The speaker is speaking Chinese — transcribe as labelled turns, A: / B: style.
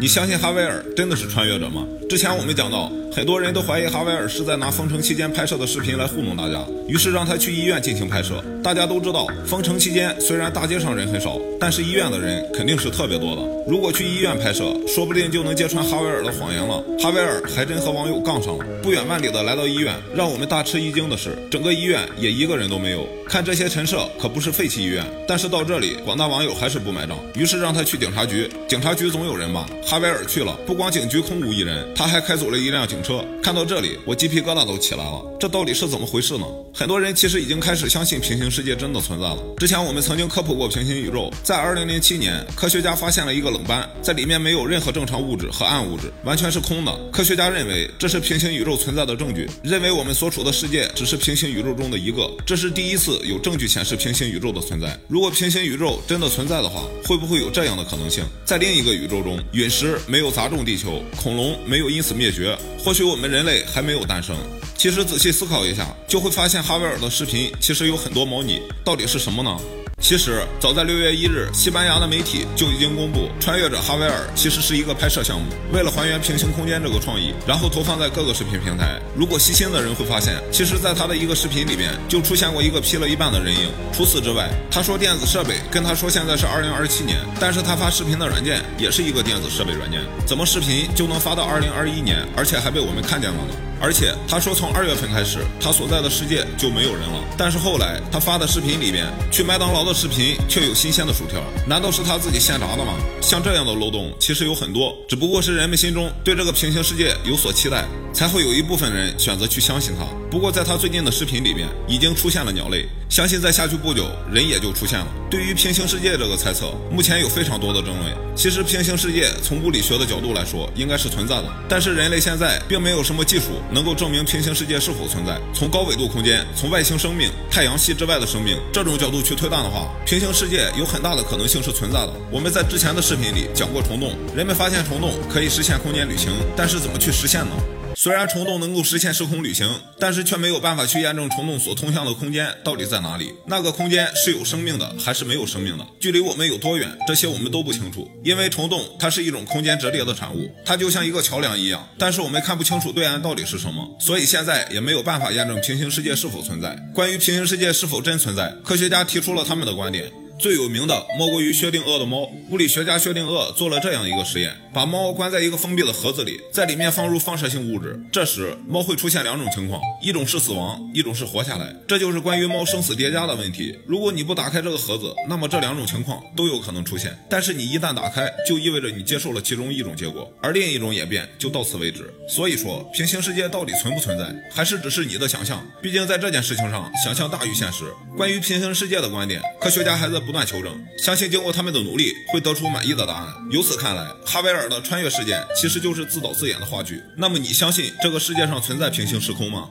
A: 你相信哈维尔真的是穿越者吗？之前我们讲到，很多人都怀疑哈维尔是在拿封城期间拍摄的视频来糊弄大家，于是让他去医院进行拍摄。大家都知道，封城期间虽然大街上人很少，但是医院的人肯定是特别多的。如果去医院拍摄，说不定就能揭穿哈维尔的谎言了。哈维尔还真和网友杠上了，不远万里的来到医院。让我们大吃一惊的是，整个医院也一个人都没有。看这些陈设，可不是废弃医院。但是到这里，广大网友还是不买账，于是让他去警察局。警察局总有人吧？哈维尔去了，不光警局空无一人，他还开走了一辆警车。看到这里，我鸡皮疙瘩都起来了。这到底是怎么回事呢？很多人其实已经开始相信平行世界真的存在了。之前我们曾经科普过平行宇宙，在2007年，科学家发现了一个冷斑，在里面没有任何正常物质和暗物质，完全是空的。科学家认为这是平行宇宙存在的证据，认为我们所处的世界只是平行宇宙中的一个。这是第一次有证据显示平行宇宙的存在。如果平行宇宙真的存在的话，会不会有这样的可能性？在另一个宇宙中，陨石没有砸中地球，恐龙没有因此灭绝，或许我们人类还没有诞生。其实仔细思考一下，就会发现哈维尔的视频其实有很多模拟，到底是什么呢？其实早在六月一日，西班牙的媒体就已经公布，穿越者哈维尔其实是一个拍摄项目，为了还原平行空间这个创意，然后投放在各个视频平台。如果细心的人会发现，其实在他的一个视频里面就出现过一个劈了一半的人影。除此之外，他说电子设备跟他说现在是二零二七年，但是他发视频的软件也是一个电子设备软件，怎么视频就能发到二零二一年，而且还被我们看见了呢？而且他说，从二月份开始，他所在的世界就没有人了。但是后来他发的视频里面，去麦当劳的视频却有新鲜的薯条，难道是他自己现炸的吗？像这样的漏洞其实有很多，只不过是人们心中对这个平行世界有所期待，才会有一部分人选择去相信他。不过在他最近的视频里面，已经出现了鸟类，相信在下去不久，人也就出现了。对于平行世界这个猜测，目前有非常多的争论。其实平行世界从物理学的角度来说，应该是存在的，但是人类现在并没有什么技术。能够证明平行世界是否存在？从高纬度空间、从外星生命、太阳系之外的生命这种角度去推断的话，平行世界有很大的可能性是存在的。我们在之前的视频里讲过虫洞，人们发现虫洞可以实现空间旅行，但是怎么去实现呢？虽然虫洞能够实现时空旅行，但是却没有办法去验证虫洞所通向的空间到底在哪里。那个空间是有生命的还是没有生命的？距离我们有多远？这些我们都不清楚。因为虫洞它是一种空间折叠的产物，它就像一个桥梁一样，但是我们看不清楚对岸到底是什么，所以现在也没有办法验证平行世界是否存在。关于平行世界是否真存在，科学家提出了他们的观点。最有名的莫过于薛定谔的猫。物理学家薛定谔做了这样一个实验，把猫关在一个封闭的盒子里，在里面放入放射性物质。这时，猫会出现两种情况，一种是死亡，一种是活下来。这就是关于猫生死叠加的问题。如果你不打开这个盒子，那么这两种情况都有可能出现。但是你一旦打开，就意味着你接受了其中一种结果，而另一种演变就到此为止。所以说，平行世界到底存不存在，还是只是你的想象？毕竟在这件事情上，想象大于现实。关于平行世界的观点，科学家还在。不断求证，相信经过他们的努力，会得出满意的答案。由此看来，哈维尔的穿越事件其实就是自导自演的话剧。那么，你相信这个世界上存在平行时空吗？